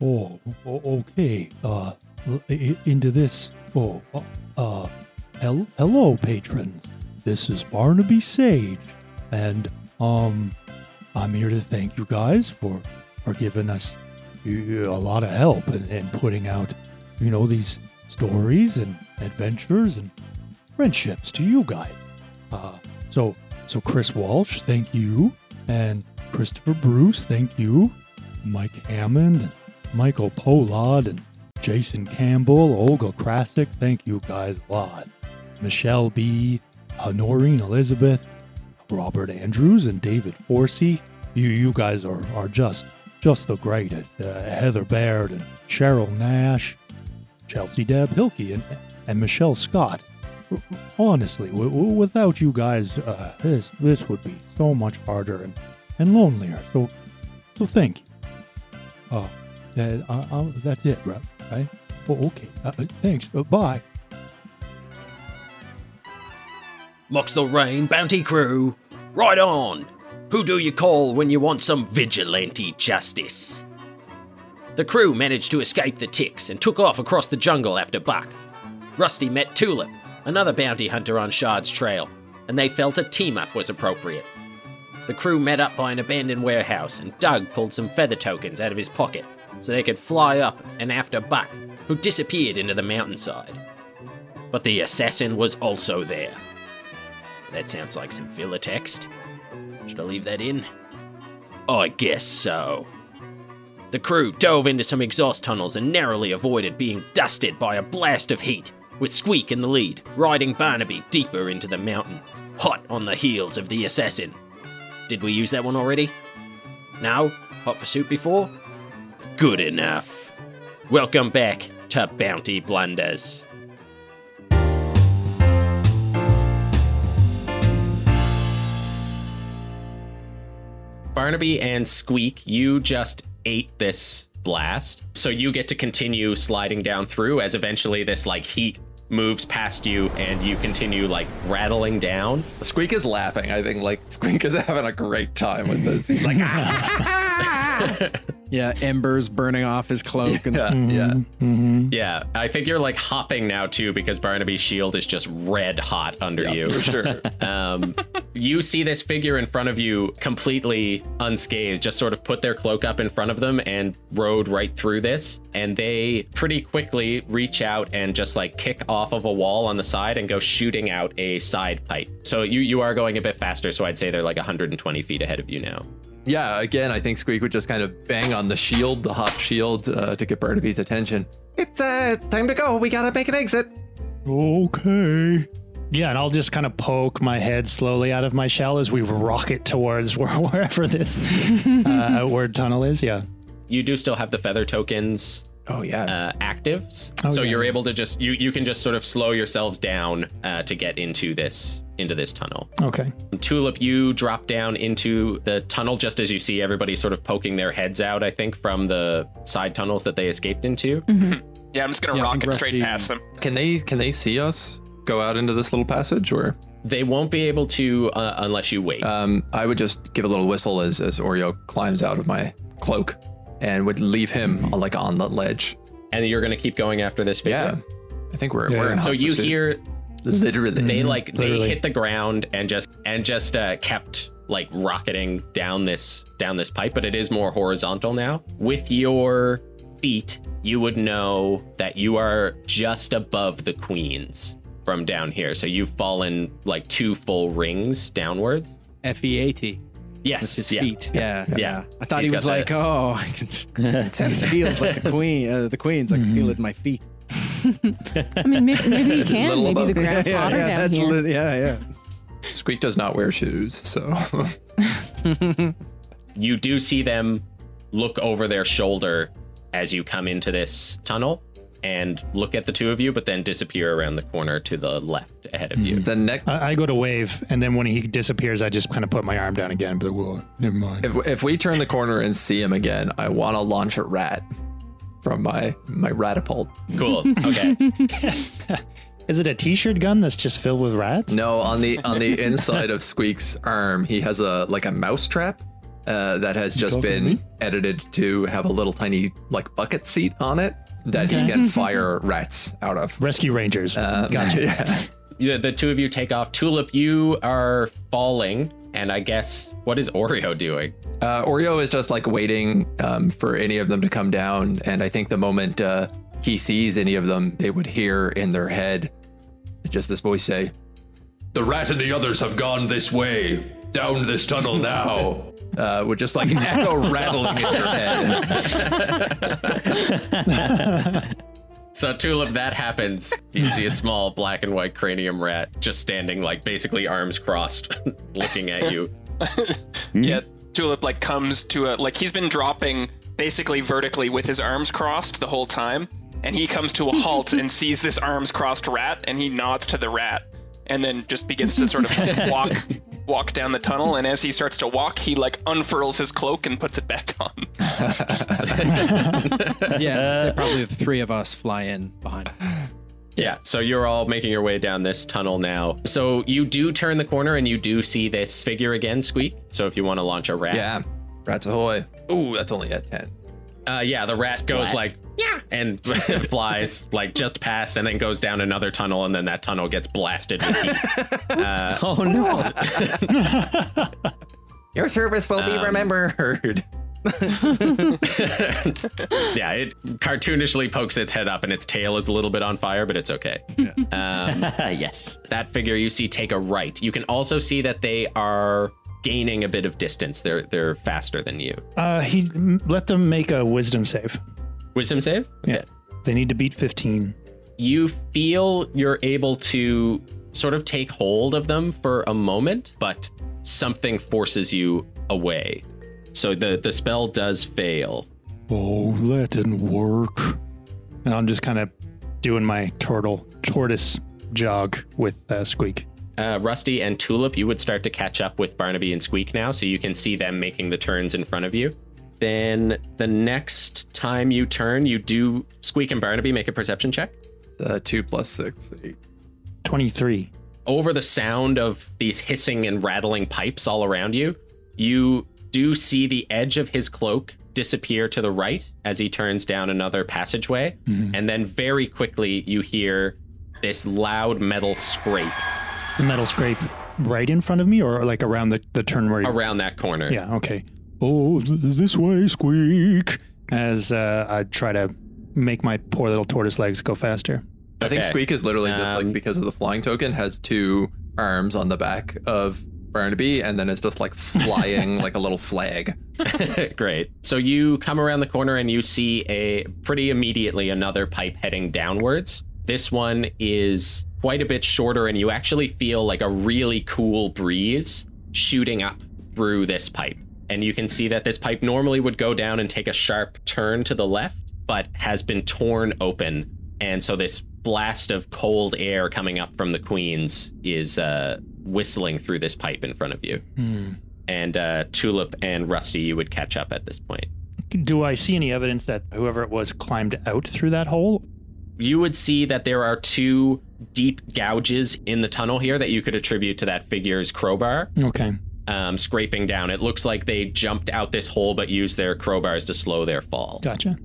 Oh, okay. Uh, into this. Oh, uh, hel- hello, patrons. This is Barnaby Sage, and um, I'm here to thank you guys for for giving us a lot of help and, and putting out, you know, these stories and adventures and friendships to you guys. Uh, so so Chris Walsh, thank you, and Christopher Bruce, thank you, Mike Hammond, Michael Polad, and Jason Campbell, Olga Krasik, thank you guys a lot. Michelle B, uh, Noreen Elizabeth, Robert Andrews, and David Forsey. You you guys are are just just the greatest. Uh, Heather Baird and Cheryl Nash, Chelsea Deb Hilke, and and Michelle Scott. Honestly, w- w- without you guys, uh, this this would be so much harder and, and lonelier. So, so thank you. Uh, that, uh, uh, that's it, right? right? Oh, okay. Uh, uh, thanks. Uh, bye. Mox the Rain, bounty crew. Right on. Who do you call when you want some vigilante justice? The crew managed to escape the ticks and took off across the jungle after Buck. Rusty met Tulip, another bounty hunter on Shard's trail, and they felt a team up was appropriate. The crew met up by an abandoned warehouse, and Doug pulled some feather tokens out of his pocket so they could fly up and after Buck, who disappeared into the mountainside. But the assassin was also there. That sounds like some filler text. Should I leave that in? I guess so. The crew dove into some exhaust tunnels and narrowly avoided being dusted by a blast of heat, with Squeak in the lead, riding Barnaby deeper into the mountain, hot on the heels of the assassin. Did we use that one already? No? Hot Pursuit before? Good enough. Welcome back to Bounty Blunders. Barnaby and Squeak, you just ate this blast. So you get to continue sliding down through as eventually this like heat moves past you and you continue like rattling down. Squeak is laughing. I think like Squeak is having a great time with this. He's like, Yeah, embers burning off his cloak. And yeah, yeah. Yeah, I think you're like hopping now too because Barnaby's shield is just red hot under you. for sure. Um, you see this figure in front of you completely unscathed, just sort of put their cloak up in front of them and rode right through this. And they pretty quickly reach out and just like kick off of a wall on the side and go shooting out a side pipe. So you you are going a bit faster, so I'd say they're like 120 feet ahead of you now. Yeah, again, I think Squeak would just kind of bang on the shield, the hot shield, uh, to get Barnaby's attention. It's uh, time to go. We gotta make an exit. Okay. Yeah, and I'll just kind of poke my head slowly out of my shell as we rocket towards where, wherever this uh, outward tunnel is. Yeah. You do still have the feather tokens Oh yeah. uh, active, s- Oh, so yeah. you're able to just you you can just sort of slow yourselves down uh, to get into this into this tunnel. Okay. Tulip, you drop down into the tunnel just as you see everybody sort of poking their heads out. I think from the side tunnels that they escaped into. Yeah, I'm just gonna Yeah, I rocket straight past them. can they can they see us go out into this little passage or? They won't be able to uh, unless you wait. Um, I would just give a little whistle as as Oreo climbs out of my cloak, and would leave him on, like on the ledge. and you're gonna keep going after this Yeah. I think we're Yeah, we're in. So you pursuit. hear literally. they like they literally. hit the ground and just and just uh, kept like rocketing down this down this pipe but it is more horizontal now with your feet you would know that you are just above the queens from down here so you've fallen like two full rings downwards F E A T. yes With his yeah. feet. Yeah, Yeah. I thought He's he was like, the- oh, I can sense feels like the queen. Uh, the queens. I can feel it in my feet. I mean, maybe, maybe you can. Little Maybe above. the ground's yeah, hotter yeah, down that's here. li- yeah, yeah. Squeak does not wear shoes, so you do see them look over their shoulder as you come into this tunnel and look at the two of you but then disappear around the corner to the left ahead of you the next. I, I go to wave, and then when he disappears, I just kind of put my arm down again. But well, never mind. If, if we turn the corner and see him again, I want to launch a rat from my my ratapult. Cool. Okay. Is it a T-shirt gun that's just filled with rats? No, on the on the inside of Squeak's arm, he has a like a mouse trap, uh, that has just been edited to have a little tiny like bucket seat on it that he can fire rats out of. Rescue Rangers. Uh, Yeah. Yeah, the two of you take off. Tulip, you are falling, and I guess what is Oreo doing? Uh, Oreo is just like waiting um, for any of them to come down, and I think the moment uh, he sees any of them, they would hear in their head just this voice say, "The rat and the others have gone this way, down this tunnel now." Uh, would just like echo rattling in your head. So Tulip, that happens. You see a small black and white cranium rat just standing, like basically arms crossed, looking at you. Yeah, Tulip like comes to a like he's been dropping basically vertically with his arms crossed the whole time, and he comes to a halt and sees this arms crossed rat, and he nods to the rat, and then just begins to sort of walk walk down the tunnel. And as he starts to walk, he like unfurls his cloak and puts it back on. Yeah, I'd probably the three of us fly in behind. Yeah, so you're all making your way down this tunnel now. So you do turn the corner and you do see this figure again, Squeak. So if you want to launch a rat. yeah, rats ahoy! Ooh, that's only at ten. Uh, yeah, the rat goes like, yeah, and flies like just past and then goes down another tunnel and then that tunnel gets blasted with heat. Uh, Oh no. Your service will be remembered. yeah, it cartoonishly pokes its head up and its tail is a little bit on fire, but it's okay. Um, yes. that figure you see take a right. You can also see that they are gaining a bit of distance. They're they're faster than you. uh, he let them make a wisdom save. Wisdom save? Yeah. They need to beat 15. You feel you're able to sort of take hold of them for a moment, but something forces you away. So the the spell does fail. Oh, that didn't work. And I'm just kind of doing my turtle tortoise jog with uh, Squeak. Uh, Rusty and Tulip, you would start to catch up with Barnaby and Squeak now, so you can see them making the turns in front of you. Then the next time you turn, you do Squeak and Barnaby make a perception check. Uh, two plus six, eight. 23. Over the sound of these hissing and rattling pipes all around you, you do see the edge of his cloak disappear to the right as he turns down another passageway. And then very quickly, you hear this loud metal scrape The metal scrape right in front of me or like around the, the turn where you around that corner. Yeah, okay. Oh, th- this way, Squeak. As uh, I try to make my poor little tortoise legs go faster. I think Okay. Squeak is literally just Um, like because of the flying token has two arms on the back of Barnaby, and then it's just like flying like a little flag. Great. So you come around the corner and you see a pretty immediately another pipe heading downwards. This one is quite a bit shorter, and you actually feel like a really cool breeze shooting up through this pipe. And you can see that this pipe normally would go down and take a sharp turn to the left, but has been torn open. And so this blast of cold air coming up from the Queens is uh, whistling through this pipe in front of you and uh, Tulip and Rusty, you would catch up at this point. Do I see any evidence that whoever it was climbed out through that hole? You would see that there are two deep gouges in the tunnel here that you could attribute to that figure's crowbar Okay. um, scraping down. It looks like they jumped out this hole but used their crowbars to slow their fall. Gotcha.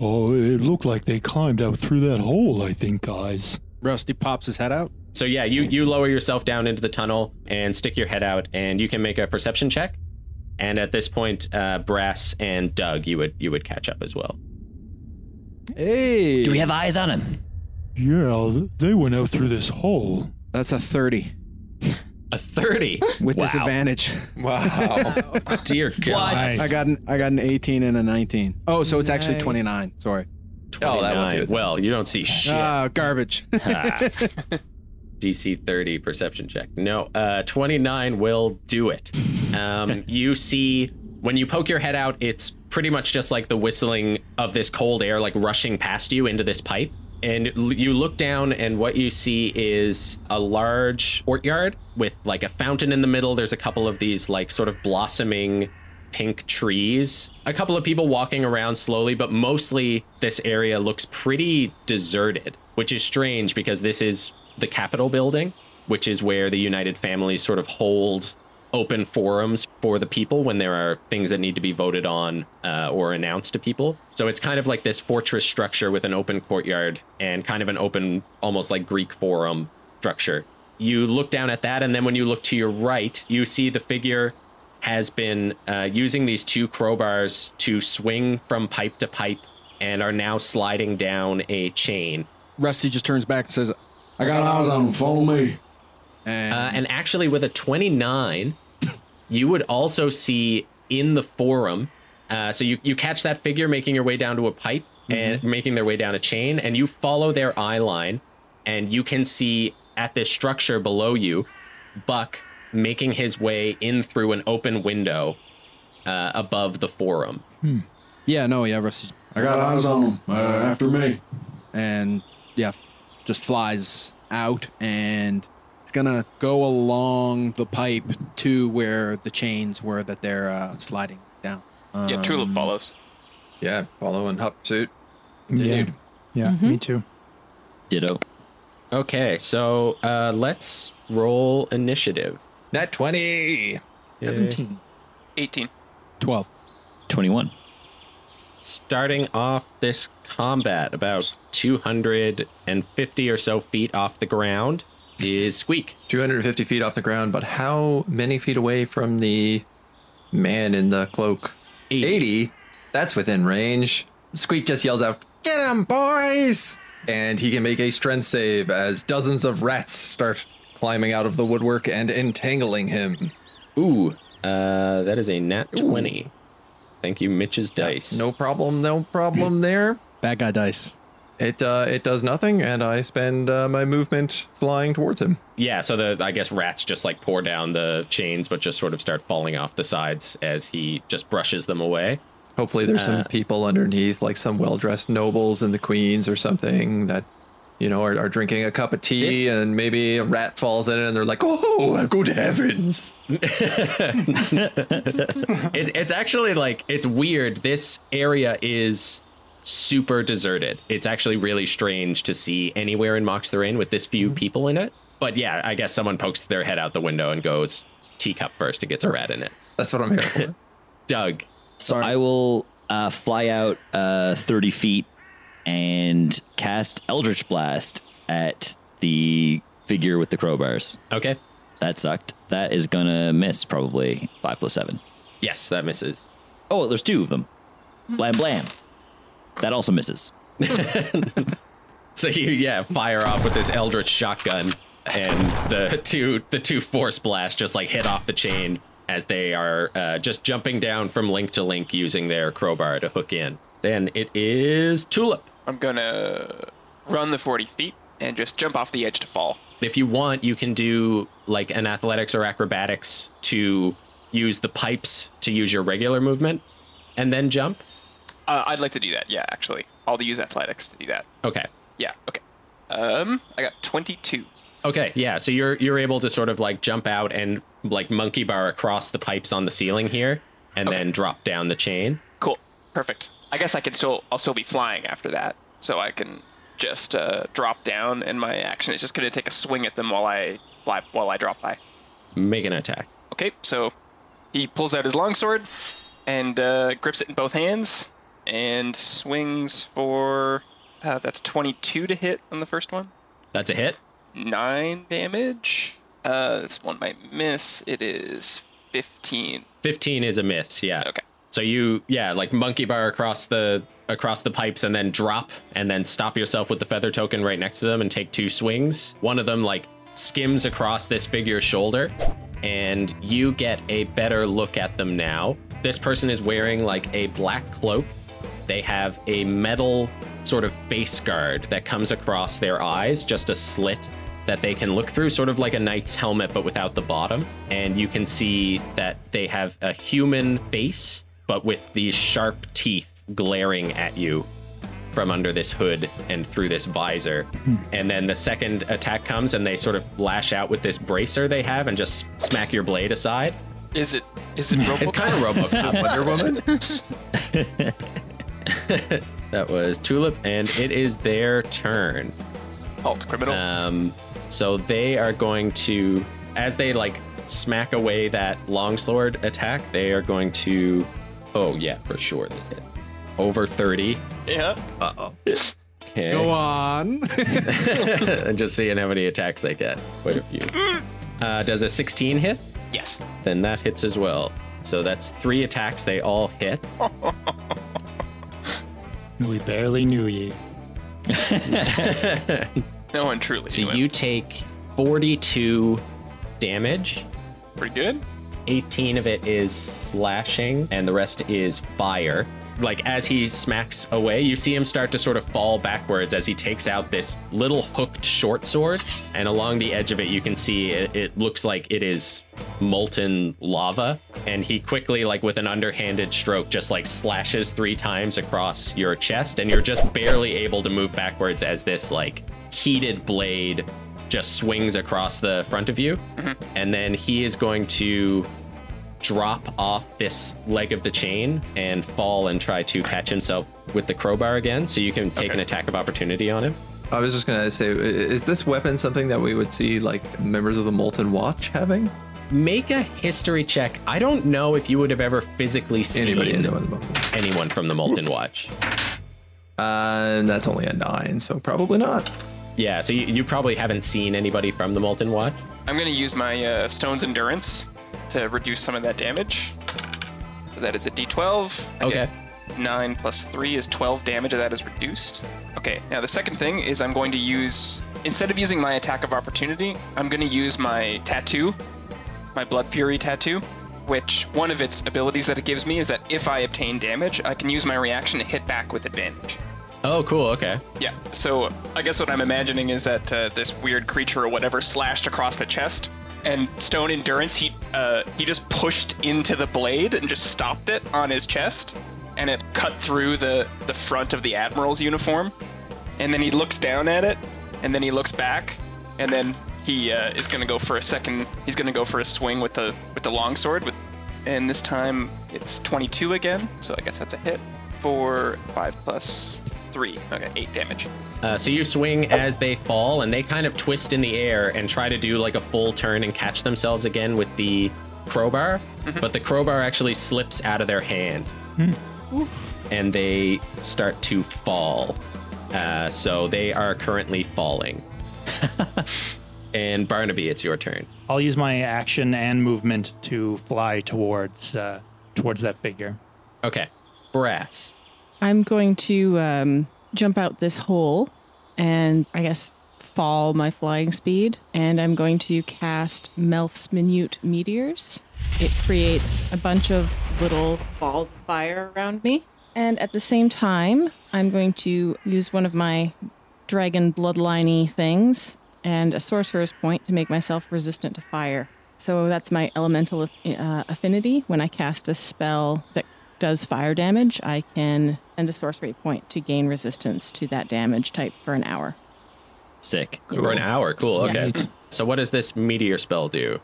Oh, it looked like they climbed out through that hole, I think, guys. Rusty pops his head out. So yeah, you you lower yourself down into the tunnel and stick your head out, and you can make a perception check. And at this point, uh, Brass and Doug, you would you would catch up as well. Hey, Do we have eyes on him? Yeah, they went out through this hole. that's a thirty A thirty. with Wow. disadvantage. Wow. Dear God. Nice. I got an I got an eighteen and a nineteen. Oh, so it's actually twenty nine. Sorry. Oh, that won't do it. Well, you don't see shit. Ah, garbage. DC 30 perception check. No, uh, 29 will do it. Um, you see, when you poke your head out, it's pretty much just like the whistling of this cold air, like rushing past you into this pipe. And you look down, and what you see is a large courtyard with like a fountain in the middle. There's a couple of these, like, sort of blossoming pink trees. A couple of people walking around slowly, but mostly this area looks pretty deserted, which is strange because this is the Capitol building, which is where the United Families sort of hold open forums for the people when there are things that need to be voted on uh, or announced to people. So it's kind of like this fortress structure with an open courtyard and kind of an open, almost like Greek forum structure. You look down at that, and then when you look to your right, you see the figure has been uh, using these two crowbars to swing from pipe to pipe and are now sliding down a chain. Rusty just turns back and says, I got eyes on him. Follow me. And, Uh, and actually, with a 29, you would also see in the forum. Uh, so you, you catch that figure making your way down to a pipe and making their way down a chain, and you follow their eye line, and you can see at this structure below you, Buck making his way in through an open window uh, above the forum. yeah, no, yeah, Rusty. I got eyes on him. Uh, after me. and yeah, just flies out and it's gonna go along the pipe to where the chains were that they're uh, sliding down. Yeah, Tulip follows. Yeah, follow in hop suit. Continued. Yeah, me too. Ditto. Okay, so uh, let's roll initiative. Nat 20. 17. 18. 12. 21. starting off this combat about 250 or so feet off the ground is Squeak. 250 feet off the ground, but how many feet away from the man in the cloak? 80. 80. That's within range. Squeak just yells out, Get him, boys! And he can make a strength save as dozens of rats start climbing out of the woodwork and entangling him. Ooh, uh, that is a nat 20. Thank you, Mitch's dice. No problem, no problem there. Bad guy dice. It uh, it does nothing, and I spend uh, my movement flying towards him. Yeah, so the I guess rats just like pour down the chains, but just sort of start falling off the sides as he just brushes them away. Hopefully, there's some people underneath, like some well-dressed nobles and the queens or something that, you know, are, are drinking a cup of tea, This- and maybe a rat falls in it, and they're like, "Oh, good heavens!" It, it's actually like it's weird. This area is super deserted. It's actually really strange to see anywhere in Mox the Rain with this few people in it. But yeah, I guess someone pokes their head out the window and goes teacup first. It gets a rat in it. That's what I'm here for. Doug, So I will uh, fly out uh, 30 feet and cast Eldritch Blast at the figure with the crowbars. okay? That sucked. That is gonna miss probably five plus seven. Yes, that misses. Oh, there's two of them. Blam blam. That also misses. So you yeah fire off with this eldritch shotgun, and the two the two force blasts just like hit off the chain as they are uh, just jumping down from link to link using their crowbar to hook in. Then it is Tulip. I'm gonna run the 40 feet and just jump off the edge to fall. If you want, you can do like an athletics or acrobatics to use the pipes to use your regular movement, and then jump. Uh, I'd like to do that. Yeah, actually, I'll use athletics to do that. Okay. Yeah. Okay. Um, I got 22. Okay, yeah. So you're you're able to sort of like jump out and like monkey bar across the pipes on the ceiling here, and then drop down the chain. Cool. Perfect. I guess I can still I'll still be flying after that, so I can just uh, drop down, and my action is just gonna take a swing at them while I fly while I drop by. Make an attack. Okay, so he pulls out his longsword and uh, grips it in both hands and swings for uh, that's 22 to hit on the first one. That's a hit. Nine damage. Uh, this one might miss. It is 15. 15 is a miss, yeah. Okay. So you yeah, like monkey bar across the across the pipes and then drop and then stop yourself with the feather token right next to them and take two swings. One of them like skims across this figure's shoulder and you get a better look at them now. This person is wearing like a black cloak. They have a metal sort of face guard that comes across their eyes, just a slit that they can look through, sort of like a knight's helmet, but without the bottom. And you can see that they have a human face, but with these sharp teeth glaring at you from under this hood and through this visor. Hmm. And then the second attack comes and they sort of lash out with this bracer they have and just smack your blade aside. Is it is it Robocop? It's kind of Robocop Wonder Woman. that was Tulip, and it is their turn. Alt criminal. Um, so they are going to, as they like smack away that longsword attack, they are going to. Oh yeah, for sure this hit. Over 30. Yeah. Uh oh. Okay. Go on. and just seeing how many attacks they get. Quite a few. Uh, does a 16 hit? Yes. Then that hits as well. So that's three attacks. They all hit. We barely knew ye. No one truly So knew him. you take 42 damage. Pretty good. 18 of it is slashing, and the rest is fire. Like as he smacks away, you see him start to sort of fall backwards as he takes out this little hooked short sword, and along the edge of it, you can see it, it looks like it is molten lava. And he quickly, like with an underhanded stroke, just like slashes three times across your chest, and you're just barely able to move backwards as this like heated blade just swings across the front of you. Mm-hmm. And then he is going to drop off this leg of the chain and fall and try to catch himself with the crowbar again. So you can take an attack of opportunity on him. I was just gonna say, is this weapon something that we would see like members of the Molten Watch having? Make a history check. I don't know if you would have ever physically seen Anybody in the Molten anyone from the Molten Watch. Uh, that's only a nine, so probably not. Yeah, so you, you probably haven't seen anybody from the Molten Watch. I'm going to use my uh, Stone's Endurance to reduce some of that damage. So that is a d12. I Okay. 9 plus 3 is 12 damage, and that is reduced. Okay, now the second thing is I'm going to use, instead of using my attack of opportunity, I'm going to use my tattoo, my Blood Fury tattoo, which one of its abilities that it gives me is that if I obtain damage, I can use my reaction to hit back with advantage. Oh, cool. Okay. Yeah. So I guess what I'm imagining is that uh, this weird creature or whatever slashed across the chest, and Stone Endurance he uh, he just pushed into the blade and just stopped it on his chest, and it cut through the the front of the admiral's uniform, and then he looks down at it, and then he looks back, and then he uh, is gonna go for a second. He's gonna go for a swing with the with the longsword with, and this time it's 22 again. So I guess that's a hit for five plus three. Okay, eight damage. Uh, so you swing as they fall, and they kind of twist in the air and try to do like a full turn and catch themselves again with the crowbar. But the crowbar actually slips out of their hand, and they start to fall. Uh, so they are currently falling. and Barnaby, it's your turn. I'll use my action and movement to fly towards uh, towards that figure. Okay, Brass. I'm going to um, jump out this hole and I guess fall my flying speed. And I'm going to cast Melf's Minute Meteors. It creates a bunch of little balls of fire around me. And at the same time, I'm going to use one of my dragon bloodliney things and a sorcery point to make myself resistant to fire. So that's my elemental uh, affinity. When I cast a spell that does fire damage, I can spend a sorcery point to gain resistance to that damage type for an hour. Sick. For an hour. Cool. Okay. So what does this meteor spell do?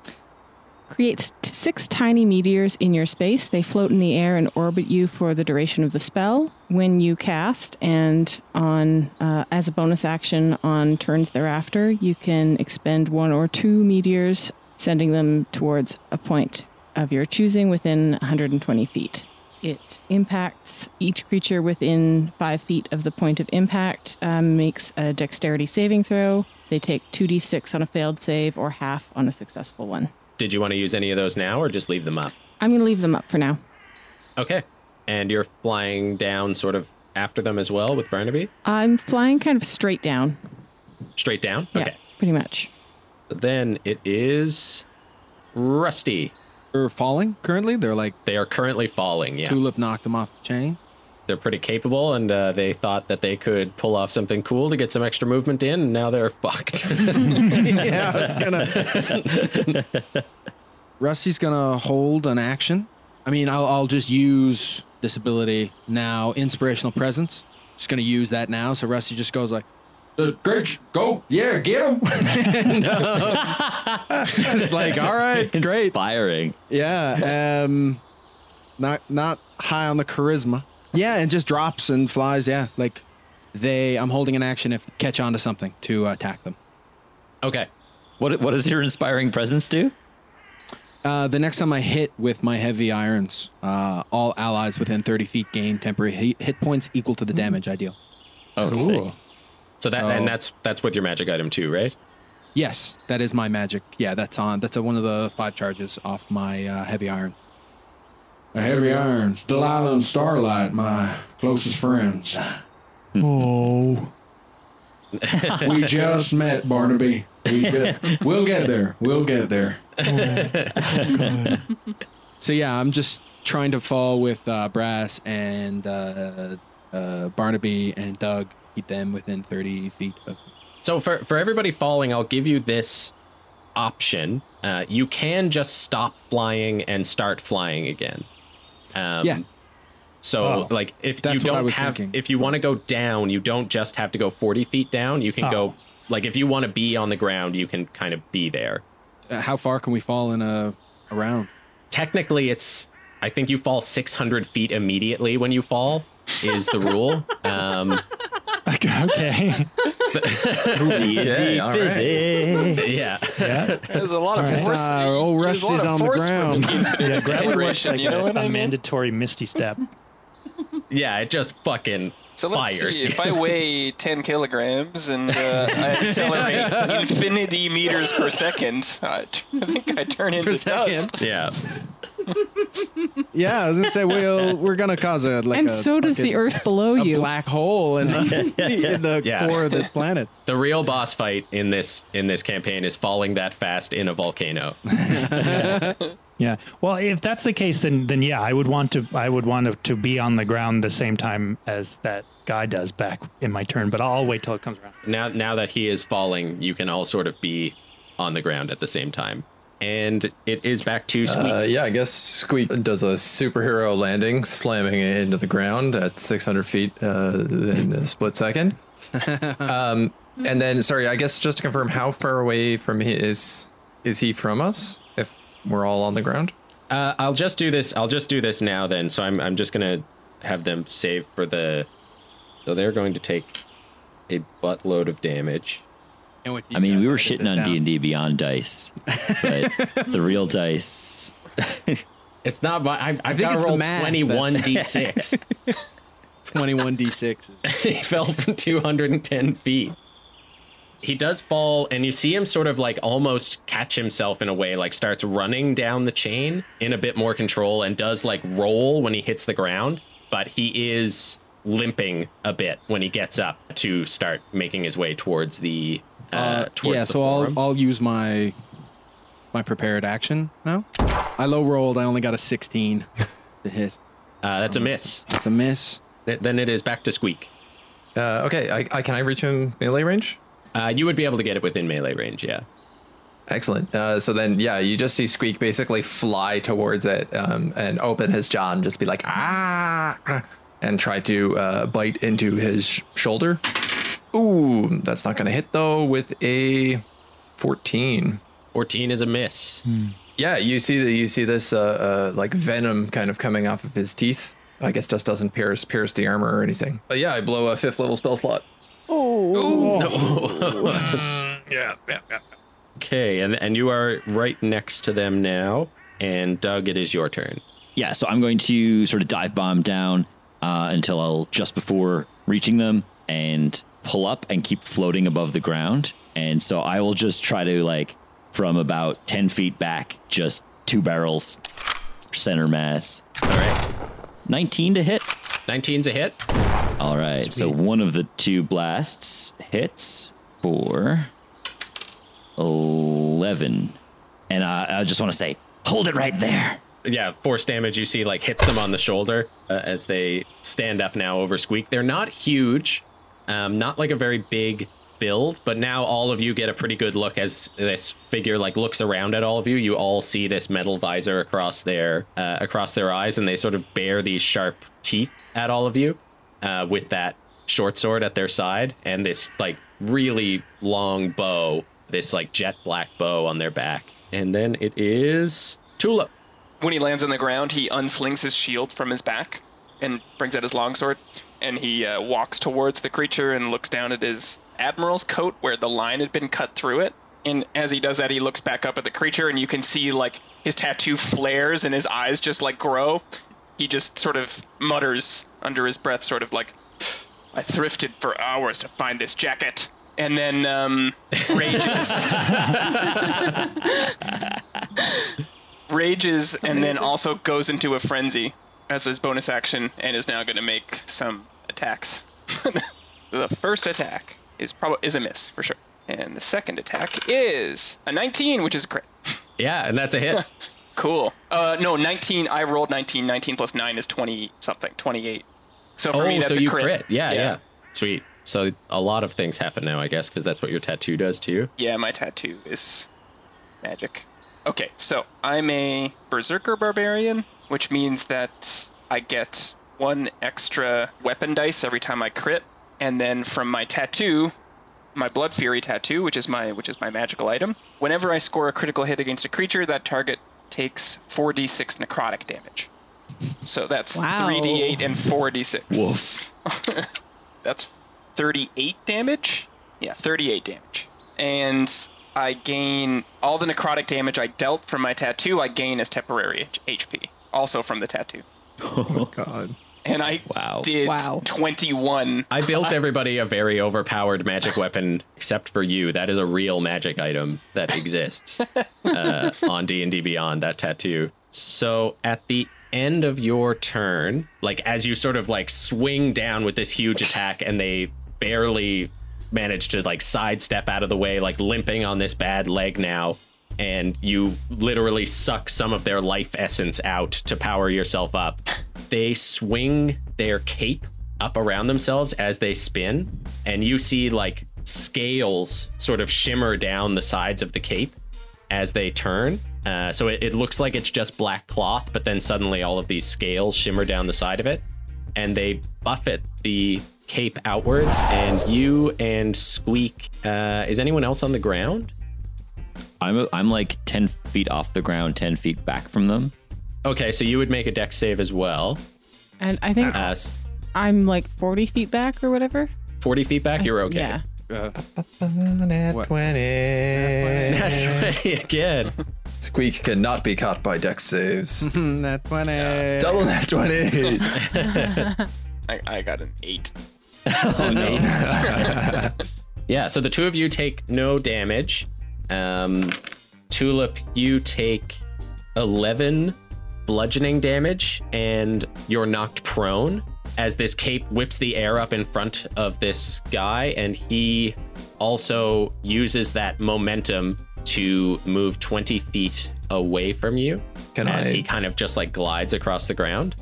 Creates t- six tiny meteors in your space. They float in the air and orbit you for the duration of the spell. When you cast, and on uh, as a bonus action on turns thereafter, you can expend one or two meteors, sending them towards a point of your choosing within 120 feet. It impacts each creature within five feet of the point of impact, um, makes a dexterity saving throw. They take 2d6 on a failed save or half on a successful one. Did you want to use any of those now or just leave them up? I'm going to leave them up for now. Okay. And you're flying down sort of after them as well with Barnaby? I'm flying kind of straight down. Straight down? Yeah, Okay. pretty much. Then it is Rusty. They're falling currently. They're like They are currently falling. Yeah. Tulip knocked them off the chain. They're pretty capable, and uh, they thought that they could pull off something cool to get some extra movement in, and now they're fucked. yeah, I was gonna. Rusty's gonna hold an action. I mean, I'll, I'll just use this ability now. Inspirational presence. Just gonna use that now. So Rusty just goes like, Uh, Grinch, go. Yeah, get him. it's like, all right, great, Inspiring. yeah. Um, not not high on the charisma. Yeah, and just drops and flies. Yeah, like they. I'm holding an action if catch onto something to attack them. okay. What what does your inspiring presence do? Uh, the next time I hit with my heavy irons, uh, all allies within 30 feet gain temporary hit, hit points equal to the damage I deal. Oh, sick. So that So- and that's that's with your magic item too, right? Yes, that is my magic. Yeah, that's on. That's a, one of the five charges off my uh, heavy iron. The heavy irons, Delilah and Starlight, my closest friends. Oh. We just met, Barnaby. We ju- we'll get there. We'll get there. So yeah, I'm just trying to fall with uh, Brass and uh, uh, Barnaby and Doug. Keep them within 30 feet of me. So for for everybody falling, I'll give you this option. Uh, you can just stop flying and start flying again. Um, Yeah. So Oh. like if That's you what I don't was have thinking. if you want to go down, you don't just have to go 40 feet down. You can Oh. go like if you want to be on the ground, you can kind of be there. Uh, how far can we fall in a, a round? Technically, it's I think you fall 600 feet immediately when you fall is the rule. Um, okay. D&D all right. physics. yeah. Yeah. There's a lot of Sorry. force. Uh, old there's a lot Rusty's of on the force for ground. Yeah, gravity works Vibration, like you know a, what a I mean? mandatory misty step. Yeah, it just fucking So let's fires. see. If I weigh 10 kilograms and uh, I accelerate infinity meters per second, I, t- I think I turn into second. dust. yeah. Yeah, I was gonna say we'll we're gonna cause a like and a so does the fucking- earth below a you. black hole in the, in the Yeah. core of this planet. The real boss fight in this in this campaign is falling that fast in a volcano. Yeah. Well, if that's the case, then then yeah, I would want to I would want to, to be on the ground the same time as that guy does back in my turn. But I'll wait till it comes around. Now now that he is falling, you can all sort of be on the ground at the same time. And it is back to Squeak. Uh, yeah, I guess Squeak does a superhero landing, slamming it into the ground at 600 feet uh, in a split second. um, and then, sorry, I guess just to confirm, how far away from he is is he from us? If we're all on the ground. Uh, I'll just do this. I'll just do this now then. So I'm I'm just gonna have them save for the. So they're going to take a buttload of damage. And with you I mean, we were shitting on. D and D Beyond dice, but the real dice. It's not. my- I, I've think it's to roll twenty one d6. 21 d6. he fell from 210 feet. He does fall, and you see him sort of like almost catch himself in a way, like starts running down the chain in a bit more control and does like roll when he hits the ground, but he is limping a bit when he gets up to start making his way towards the uh, Uh, towards yeah, the so forum. I'll I'll use my my prepared action now. I low rolled. I only got a 16 to hit. uh, that's a miss. It's a miss. Th- Then it is back to Squeak. Uh, okay, I, I can I reach him melee range? Uh, you would be able to get it within melee range, yeah. Excellent. Uh, so then, yeah, you just see Squeak basically fly towards it um, and open his jaw and just be like, ah, and try to uh, bite into his shoulder. Ooh, that's not going to hit though with a 14. 14 is a miss. Yeah, you see that you see this uh, uh, like venom kind of coming off of his teeth. I guess just doesn't pierce pierce the armor or anything. But yeah, I blow a fifth level spell slot. oh yeah, yeah, yeah. Okay, and and you are right next to them now. And Doug, it is your turn. Yeah, so I'm going to sort of dive bomb down uh, until I'll just before reaching them and pull up and keep floating above the ground. And so I will just try to like from about ten feet back, just two barrels, center mass. All right, 19 to hit. 19's a hit. All right, so one of the two blasts hits for 11. And uh, I just want to say, hold it right there. Yeah, force damage. You see, like hits them on the shoulder uh, as they stand up now over Squeak. They're not huge, um, not like a very big build, but now all of you get a pretty good look as this figure like looks around at all of you. You all see this metal visor across their uh, across their eyes, and they sort of bear these sharp teeth at all of you uh, with that short sword at their side and this like really long bow, this like jet black bow on their back. And then it is Tulip. When he lands on the ground, he unslings his shield from his back and brings out his longsword. And he uh, walks towards the creature and looks down at his admiral's coat where the line had been cut through it. And as he does that, he looks back up at the creature, and you can see like his tattoo flares and his eyes just like grow. He just sort of mutters under his breath, sort of like, "I thrifted for hours to find this jacket." And then um, rages, rages, and then also goes into a frenzy as his bonus action, and is now going to make some attacks. the first attack is probably is a miss for sure, and the second attack is a 19, which is a crit. Yeah, and that's a hit. Cool. Uh, no, 19. I rolled 19. 19 plus 9 is 20 something. 28. So for oh, me, that's so a crit. crit. Yeah, yeah, Sweet. So a lot of things happen now, I guess, because that's what your tattoo does to you. Yeah, my tattoo is magic. Okay, so I'm a Berserker Barbarian, which means that I get one extra weapon dice every time I crit, and then from my tattoo, my Blood Fury tattoo, which is my which is my magical item, whenever I score a critical hit against a creature, that target takes 4d6 necrotic damage. So that's Wow. 3d8 and 4d6. Woof. that's 38 damage. Yeah, 38 damage. And I gain all the necrotic damage I dealt from my tattoo. I gain as temporary HP, also from the tattoo. Oh my God. And I Wow. did Wow. 21. I built everybody a very overpowered magic weapon, except for you. That is a real magic item that exists uh, on D and D Beyond. That tattoo. So at the end of your turn, like as you sort of like swing down with this huge attack, and they barely manage to like sidestep out of the way, like limping on this bad leg now. And you literally suck some of their life essence out to power yourself up. They swing their cape up around themselves as they spin, and you see like scales sort of shimmer down the sides of the cape as they turn. Uh, so it, it looks like it's just black cloth, but then suddenly all of these scales shimmer down the side of it, and they buffet the cape outwards. And you and Squeak, uh, is anyone else on the ground? I'm I'm like ten feet off the ground, ten feet back from them. Okay, so you would make a dex save as well. And I think Uh, s- I'm like 40 feet back or whatever. 40 feet back, you're okay. Yeah. Nat 20. That's right, again. Squeak cannot be caught by dex saves. That 20. Double nat 20. I, I got an 8. Oh no! Yeah, so the two of you take no damage. Um, Tulip, you take 11 bludgeoning damage, and you're knocked prone as this cape whips the air up in front of this guy, and he also uses that momentum to move 20 feet away from you Can as I? he kind of just like glides across the ground.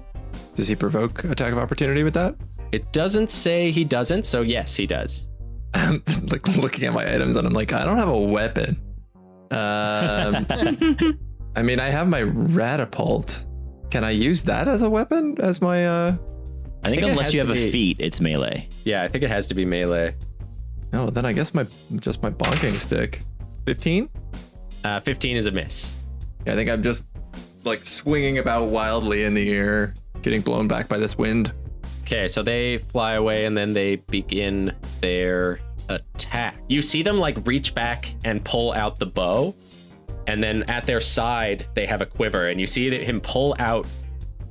Does he provoke attack of opportunity with that? It doesn't say he doesn't, so yes, he does. I'm like looking at my items and I'm like, I don't have a weapon. Um, I mean, I have my ratapult. Can I use that as a weapon? As my uh? I think think unless you to have a be- feat, it's melee. Yeah, I think it has to be melee. No, then I guess my just my bonking stick. Fifteen. Uh, 15 is a miss. Yeah, I think I'm just like swinging about wildly in the air, getting blown back by this wind. Okay, so they fly away and then they begin their attack. You see them like reach back and pull out the bow, and then at their side they have a quiver, and you see him pull out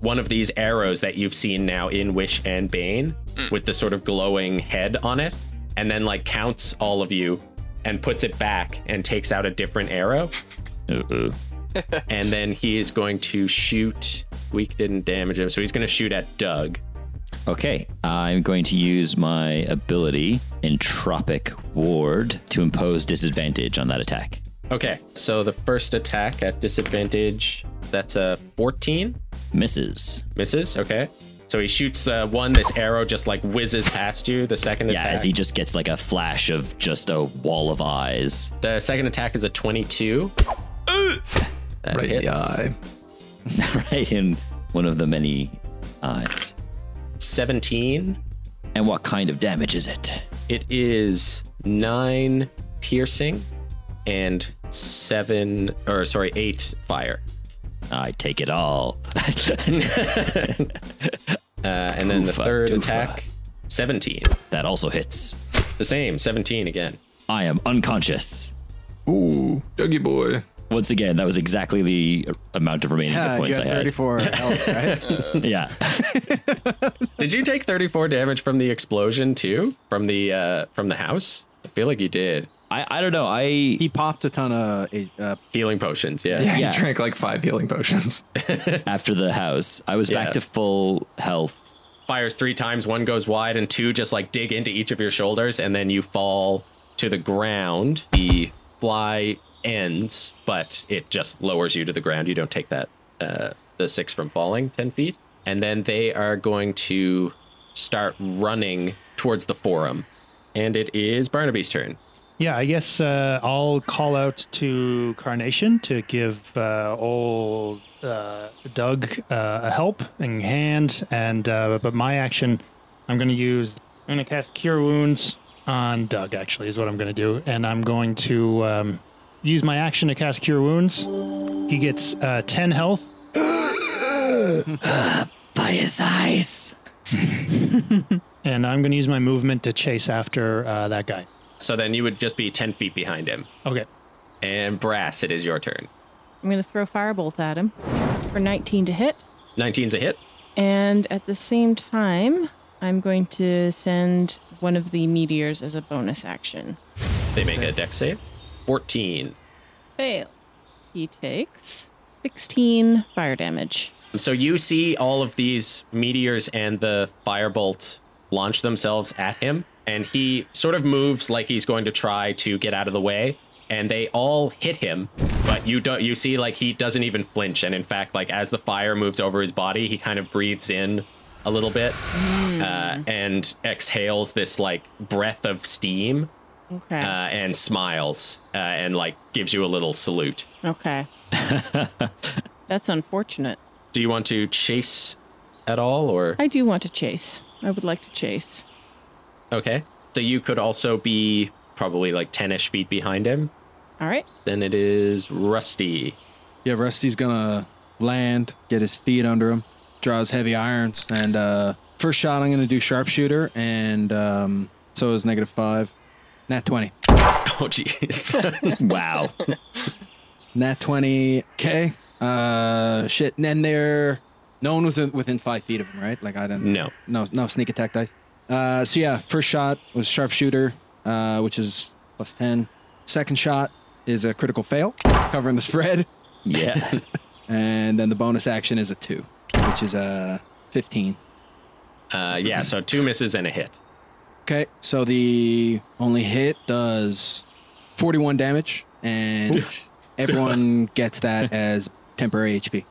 one of these arrows that you've seen now in Wish and Bane hmm. with the sort of glowing head on it, and then like counts all of you and puts it back and takes out a different arrow. Uh-oh. and then he is going to shoot. Weak didn't damage him, so he's going to shoot at Doug. Okay, I'm going to use my ability, Entropic Ward, to impose disadvantage on that attack. Okay, so the first attack at disadvantage, that's a 14. Misses. Misses, okay. So he shoots uh, one, this arrow just like whizzes past you. The second Yeah, attack. as he just gets like a flash of just a wall of eyes. the second attack is a 22. That Right in the eye. right in one of the many eyes. 17. And what kind of damage is it? It is 9 piercing and 7, or sorry, 8 fire. I take it all. Uh, and then the Oofa third doofa. attack, 17. that also hits. The same, 17 again. I am unconscious. Ooh, Dougie boy. Once again, that was exactly the amount of remaining hit Yeah, you points got I had. 34 health, right? Yeah. Did you take 34 damage from the explosion too? From the uh from the house? I feel like he did. I, I don't know. I he popped a ton of uh, Healing potions, yeah. Yeah, Yeah. he drank like five healing potions. after the house, I was Yeah. back to full health. Fires three times, one goes wide, and two just like dig into each of your shoulders, and then you fall to the ground. The fly ends, but it just lowers you to the ground. You don't take that uh the six from falling ten feet. And then they are going to start running towards the forum. And it is Barnaby's turn. Yeah, I guess uh, I'll call out to Carnation to give uh, old uh, Doug uh, a helping hand, and uh, but my action, I'm going to use. I'm going to cast Cure Wounds on Doug. Actually, is what I'm going to do, and I'm going to um, use my action to cast Cure Wounds. He gets uh, 10 health. By his eyes. And I'm going to use my movement to chase after uh, that guy. So then you would just be 10 feet behind him. Okay. And Brass, it is your turn. I'm going to throw Firebolt at him for 19 to hit. 19's a hit. And at the same time, I'm going to send one of the meteors as a bonus action. They make a dex save. 14. Fail. He takes 16 fire damage. So you see all of these meteors and the firebolt launch themselves at him, and he sort of moves like he's going to try to get out of the way, and they all hit him. But you don't. You see, like he doesn't even flinch, and in fact, like as the fire moves over his body, he kind of breathes in a little bit uh, and exhales this like breath of steam Okay. uh, and smiles uh, and like gives you a little salute. okay. That's unfortunate. Do you want to chase at all, or I do want to chase. I would like to chase. okay? So you could also be probably like ten-ish feet behind him. All right. Then it is Rusty. Yeah, Rusty's gonna land, get his feet under him, draws heavy irons, and uh, first shot I'm gonna do sharpshooter, and um, so is negative five, nat twenty. Oh jeez. Wow. nat twenty. Okay, uh, shit. And then there, no one was within five feet of him, right? Like I didn't. no. No, no sneak attack dice. Uh, so yeah, first shot was sharpshooter, uh, which is plus ten. Second shot is a critical fail, covering the spread. Yeah. And then the bonus action is a two, which is a 15. Uh, yeah. So two misses and a hit. Okay, so the only hit does 41 damage, and everyone gets that as temporary HP.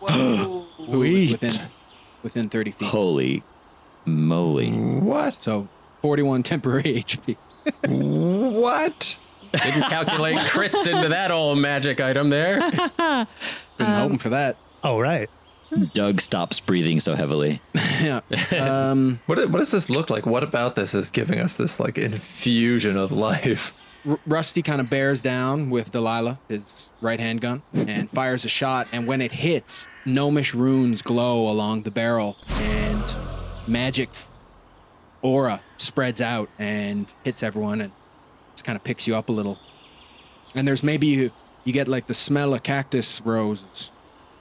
Who is within, within 30 feet. Holy moly. what? So 41 temporary HP. What? Didn't calculate crits into that old magic item there. Been hoping for that. Oh, right. Doug stops breathing so heavily. Yeah. Um, What, what does this look like? What about this is giving us this like infusion of life? R- Rusty kind of bears down with Delilah, his right hand gun, and fires a shot. And when it hits, gnomish runes glow along the barrel, and magic aura spreads out and hits everyone, and just kind of picks you up a little. And there's maybe you, you get like the smell of cactus roses,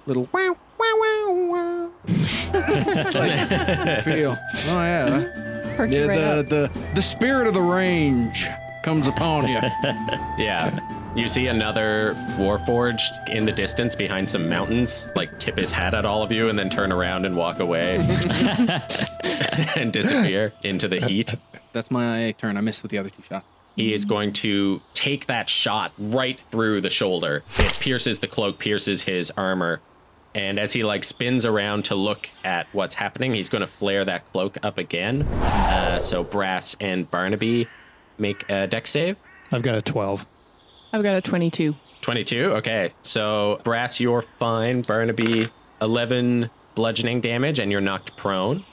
little wow wow wow wow. just like feel. Oh yeah. Perk Yeah, right the, up. the the spirit of the range comes upon you. Yeah. You see another Warforged in the distance behind some mountains, like tip his hat at all of you and then turn around and walk away and disappear into the heat. That's my turn. I missed with the other two shots. He is going to take that shot right through the shoulder. It pierces the cloak, pierces his armor. And as he like spins around to look at what's happening, he's going to flare that cloak up again. Uh, so Brass and Barnaby make a dex save. I've got a 12. I've got a 22. 22. Okay. So Brass, you're fine. Barnaby, 11 bludgeoning damage, and you're knocked prone.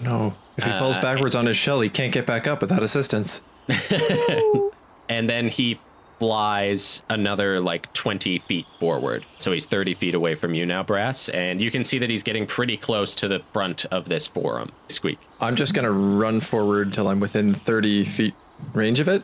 No. If he falls uh, backwards on his shell, he can't get back up without assistance. And then he flies another like 20 feet forward. So he's 30 feet away from you now, Brass. And you can see that he's getting pretty close to the front of this forum. Squeak. I'm just gonna run forward till I'm within 30 feet range of it,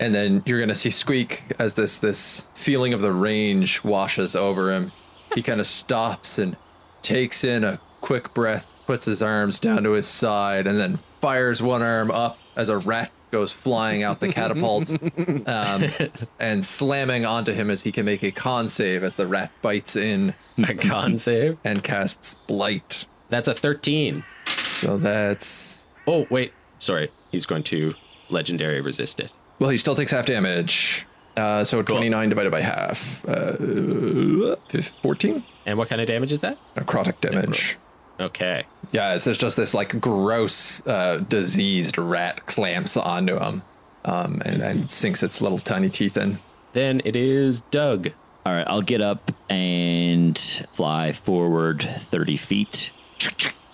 and then you're gonna see Squeak as this this feeling of the range washes over him. He kind of stops and takes in a quick breath, puts his arms down to his side, and then fires one arm up as a rat goes flying out the catapult, um, and slamming onto him as he can make a con save as the rat bites in A con save. and casts blight. That's a 13. So that's Oh, wait. Sorry. He's going to legendary resist it. well, he still takes half damage. Uh, so 29 divided by half, uh, 14 And what kind of damage is that? necrotic damage. Okay. Yeah, it's just, just this like gross, uh, diseased rat clamps onto him, um, and, and sinks its little tiny teeth in. Then it is Doug. All right, I'll get up and fly forward 30 feet,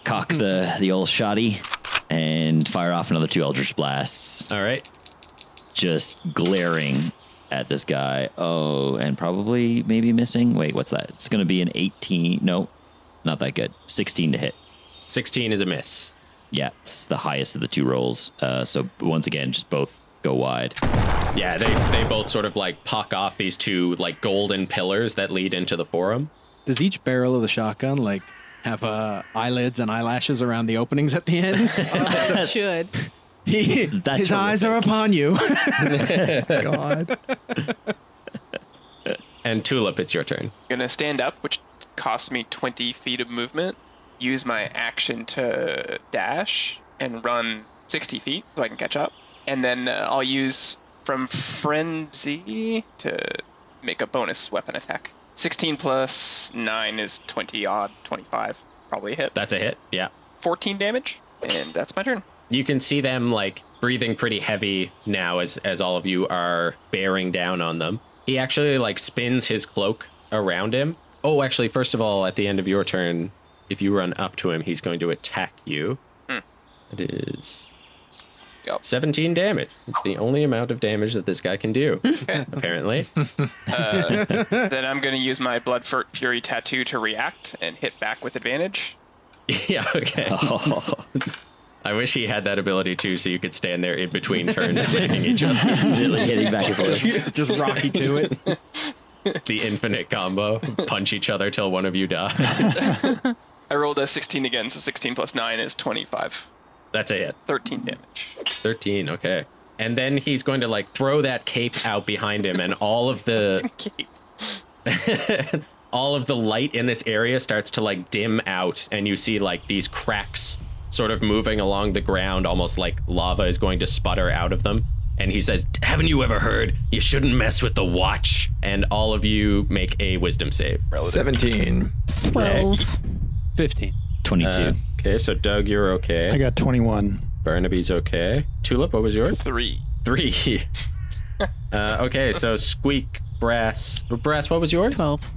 cock the, the old shoddy, and fire off another two Eldritch Blasts, All right. just glaring at this guy. Oh, and probably maybe missing. Wait, what's that? It's going to be an 18. No, not that good. 16 to hit. 16 is a miss. Yeah, it's the highest of the two rolls. Uh, so once again, just both go wide. Yeah, they, they both sort of like puck off these two like golden pillars that lead into the forum. Does each barrel of the shotgun like have uh, eyelids and eyelashes around the openings at the end? It should. he, That's his eyes are upon you. God. And Tulip, it's your turn. gonna stand up, which costs me 20 feet of movement. Use my action to dash and run 60 feet so I can catch up. And then uh, I'll use from frenzy to make a bonus weapon attack. 16 plus 9 is 20 odd, 25. Probably a hit. That's a hit. Yeah. 14 damage, and that's my turn. You can see them like breathing pretty heavy now as as all of you are bearing down on them. He actually like spins his cloak around him. Oh, actually, first of all, at the end of your turn, if you run up to him, he's going to attack you. Hmm. It is Yep. 17 damage. It's the only amount of damage that this guy can do, apparently. Uh, then I'm gonna use my Blood Fur- Fury tattoo to react and hit back with advantage. yeah, okay. I wish he had that ability too, so you could stand there in between turns swinging each other. really hitting back and forth. Just Rocky to it. The infinite combo. Punch each other till one of you dies. I rolled a 16 again, so 16 plus 9 is 25. That's a hit. 13 damage. 13, okay. And then he's going to like throw that cape out behind him and all of the Okay. all of the light in this area starts to like dim out and you see like these cracks sort of moving along the ground almost like lava is going to sputter out of them. And he says, "Haven't you ever heard you shouldn't mess with the watch?" And all of you make a wisdom save. 17. 12. 15. 22. Uh, okay, so Doug, you're okay. I got 21. Barnaby's okay. Tulip, what was yours? 3. Three. uh, okay, so Squeak, Brass. Brass, what was yours? 12.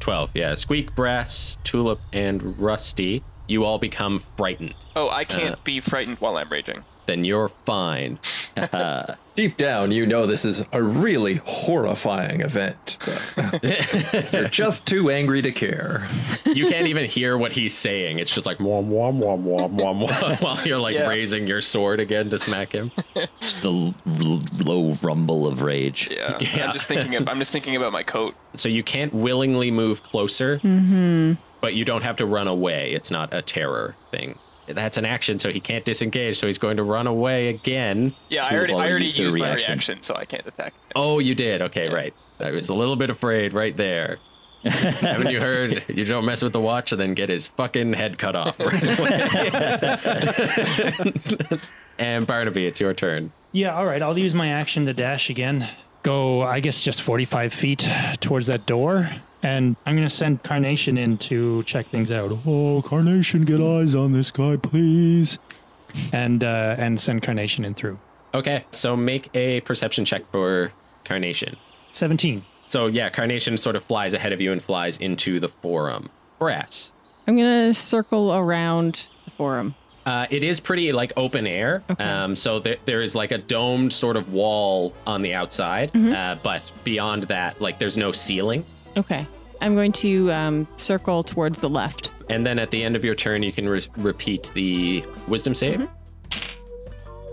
12, yeah. Squeak, Brass, Tulip, and Rusty. You all become frightened. Oh, I can't be frightened while I'm raging. Then you're fine. Deep down, you know this is a really horrifying event. But you're just too angry to care. You can't even hear what he's saying. It's just like wom wom wom wom wom wom while you're like Yeah. raising your sword again to smack him. Just the l- l- low rumble of rage. Yeah. Yeah. I'm just thinking of I'm just thinking about my coat. So you can't willingly move closer, mm-hmm. but you don't have to run away. It's not a terror thing. That's an action, so he can't disengage. So he's going to run away again. Yeah, I already I already used their used my reaction. reaction, so I can't attack. Oh, you did. Okay, right. I was a little bit afraid right there. Haven't you heard? You don't mess with the watch and then get his fucking head cut off right away. and Barnaby, it's your turn. Yeah, all right. I'll use my action to dash again. Go, I guess, just 45 feet towards that door. And I'm going to send Carnation in to check things out. Oh, Carnation, get eyes on this guy, please. And, uh, and send Carnation in through. Okay, so make a perception check for Carnation. 17. So yeah, Carnation sort of flies ahead of you and flies into the forum. Brass. I'm going to circle around the forum. Uh, it is pretty like open air. Okay. Um, so there, there is like a domed sort of wall on the outside, uh, but beyond that, like there's no ceiling. Okay. I'm going to um, circle towards the left. And then at the end of your turn, you can re- repeat the wisdom save.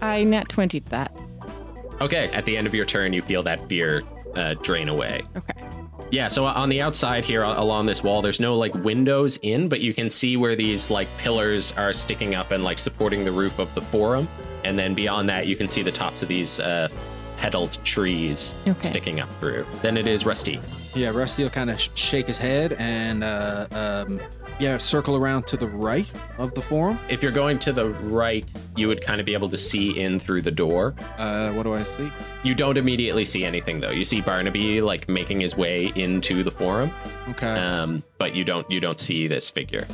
I nat 20 that. Okay, at the end of your turn, you feel that fear uh, drain away. Okay. Yeah, so on the outside here along this wall, there's no like windows in, but you can see where these like pillars are sticking up and like supporting the roof of the forum. And then beyond that, you can see the tops of these uh, petaled trees Okay. sticking up through. Then it is Rusty. Yeah, Rusty will kind of sh- shake his head and uh, um, yeah, circle around to the right of the forum. If you're going to the right, you would kind of be able to see in through the door. Uh, what do I see? You don't immediately see anything though. You see Barnaby like making his way into the forum, Okay. um, but you don't you don't see this figure.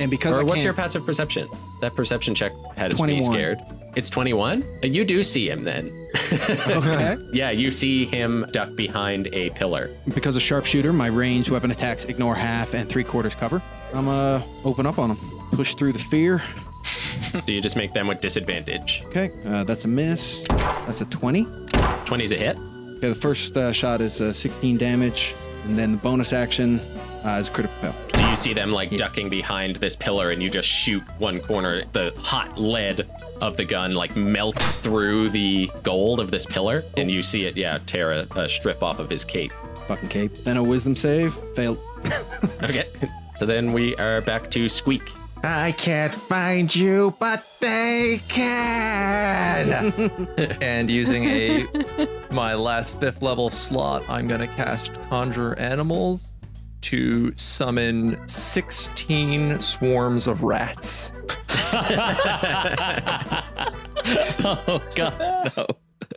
and because Or I what's can't- your passive perception? That perception check had me 21. scared. It's 21? Uh, You do see him then. okay. yeah, you see him duck behind a pillar. Because a sharpshooter, my ranged weapon attacks ignore half and three quarters cover. I'm uh open up on him. Push through the fear. So you just make them with disadvantage. Okay, uh, that's a miss. That's a 20. 20 is a hit. Okay, the first uh, shot is uh, 16 damage, and then the bonus action uh, is a critical fail. So you see them like ducking behind this pillar and you just shoot one corner. The hot lead of the gun like melts through the gold of this pillar and you see it, yeah, tear a, a strip off of his cape. Fucking cape. Then a wisdom save. Failed. Okay. So then we are back to Squeak. I can't find you, but they can. and using a my last fifth level slot, I'm gonna cast Conjure Animals to summon 16 swarms of rats. Oh god, no.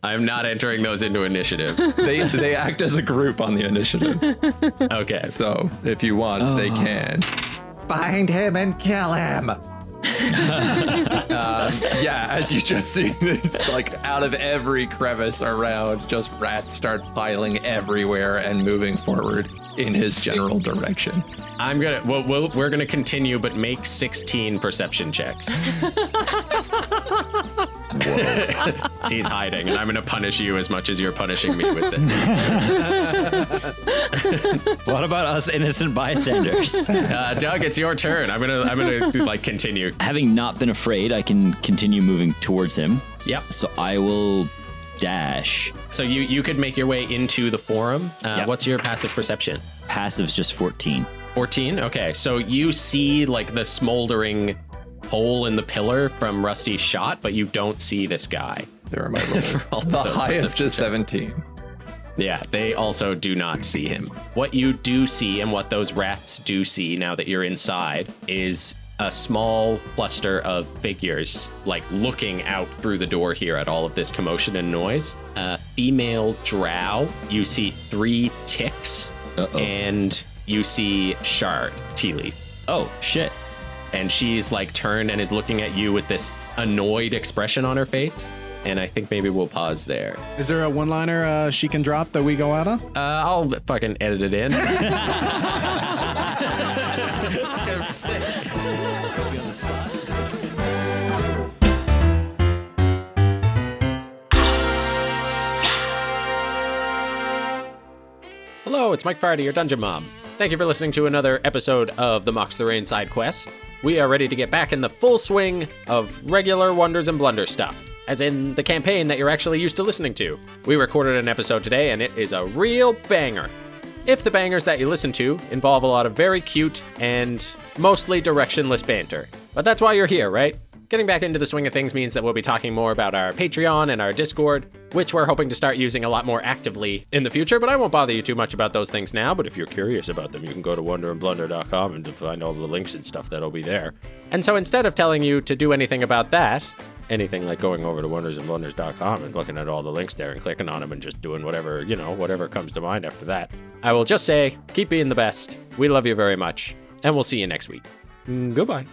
I'm not entering those into initiative. They they act as a group on the initiative. Okay. So if you want, they oh. can. Find him and kill him. Um, yeah, as you just see this, like out of every crevice around, just rats start piling everywhere and moving forward in his general direction. I'm gonna. Well, we'll, we're gonna continue, but make 16 perception checks. He's hiding, and I'm gonna punish you as much as you're punishing me with it. What about us innocent bystanders? Uh, Doug, it's your turn. I'm gonna. I'm gonna like continue. Having not been afraid, I can continue moving towards him. Yep. So I will dash. So you you could make your way into the forum. Uh, Yep. What's your passive perception? Passive's just 14. 14. Okay, so you see like the smoldering hole in the pillar from Rusty's shot, but you don't see this guy. There are my rolls. The highest is 17. Yeah, they also do not see him. What you do see and what those rats do see now that you're inside is a small cluster of figures, like looking out through the door here at all of this commotion and noise. A female drow. You see three ticks, Uh-oh. and you see Shard, tea leaf. Oh, shit. And she's like turned and is looking at you with this annoyed expression on her face. And I think maybe we'll pause there. Is there a one-liner uh, she can drop that we go out on? Uh, I'll fucking edit it in. Hello, it's Mike Friday, your Dungeon Mom. Thank you for listening to another episode of the Mox the Rain side quest. We are ready to get back in the full swing of regular Wonders and Blunder stuff, as in the campaign that you're actually used to listening to. We recorded an episode today, and it is a real banger. If the bangers that you listen to involve a lot of very cute and mostly directionless banter. But that's why you're here, right? Getting back into the swing of things means that we'll be talking more about our Patreon and our Discord, which we're hoping to start using a lot more actively in the future, but I won't bother you too much about those things now. But if you're curious about them, you can go to wonderandblunder.com and find all the links and stuff that'll be there. And so instead of telling you to do anything about that, anything like going over to wondersandblunders.com and looking at all the links there and clicking on them and just doing whatever, you know, whatever comes to mind after that. I will just say, keep being the best. We love you very much, and we'll see you next week. Mm, Goodbye.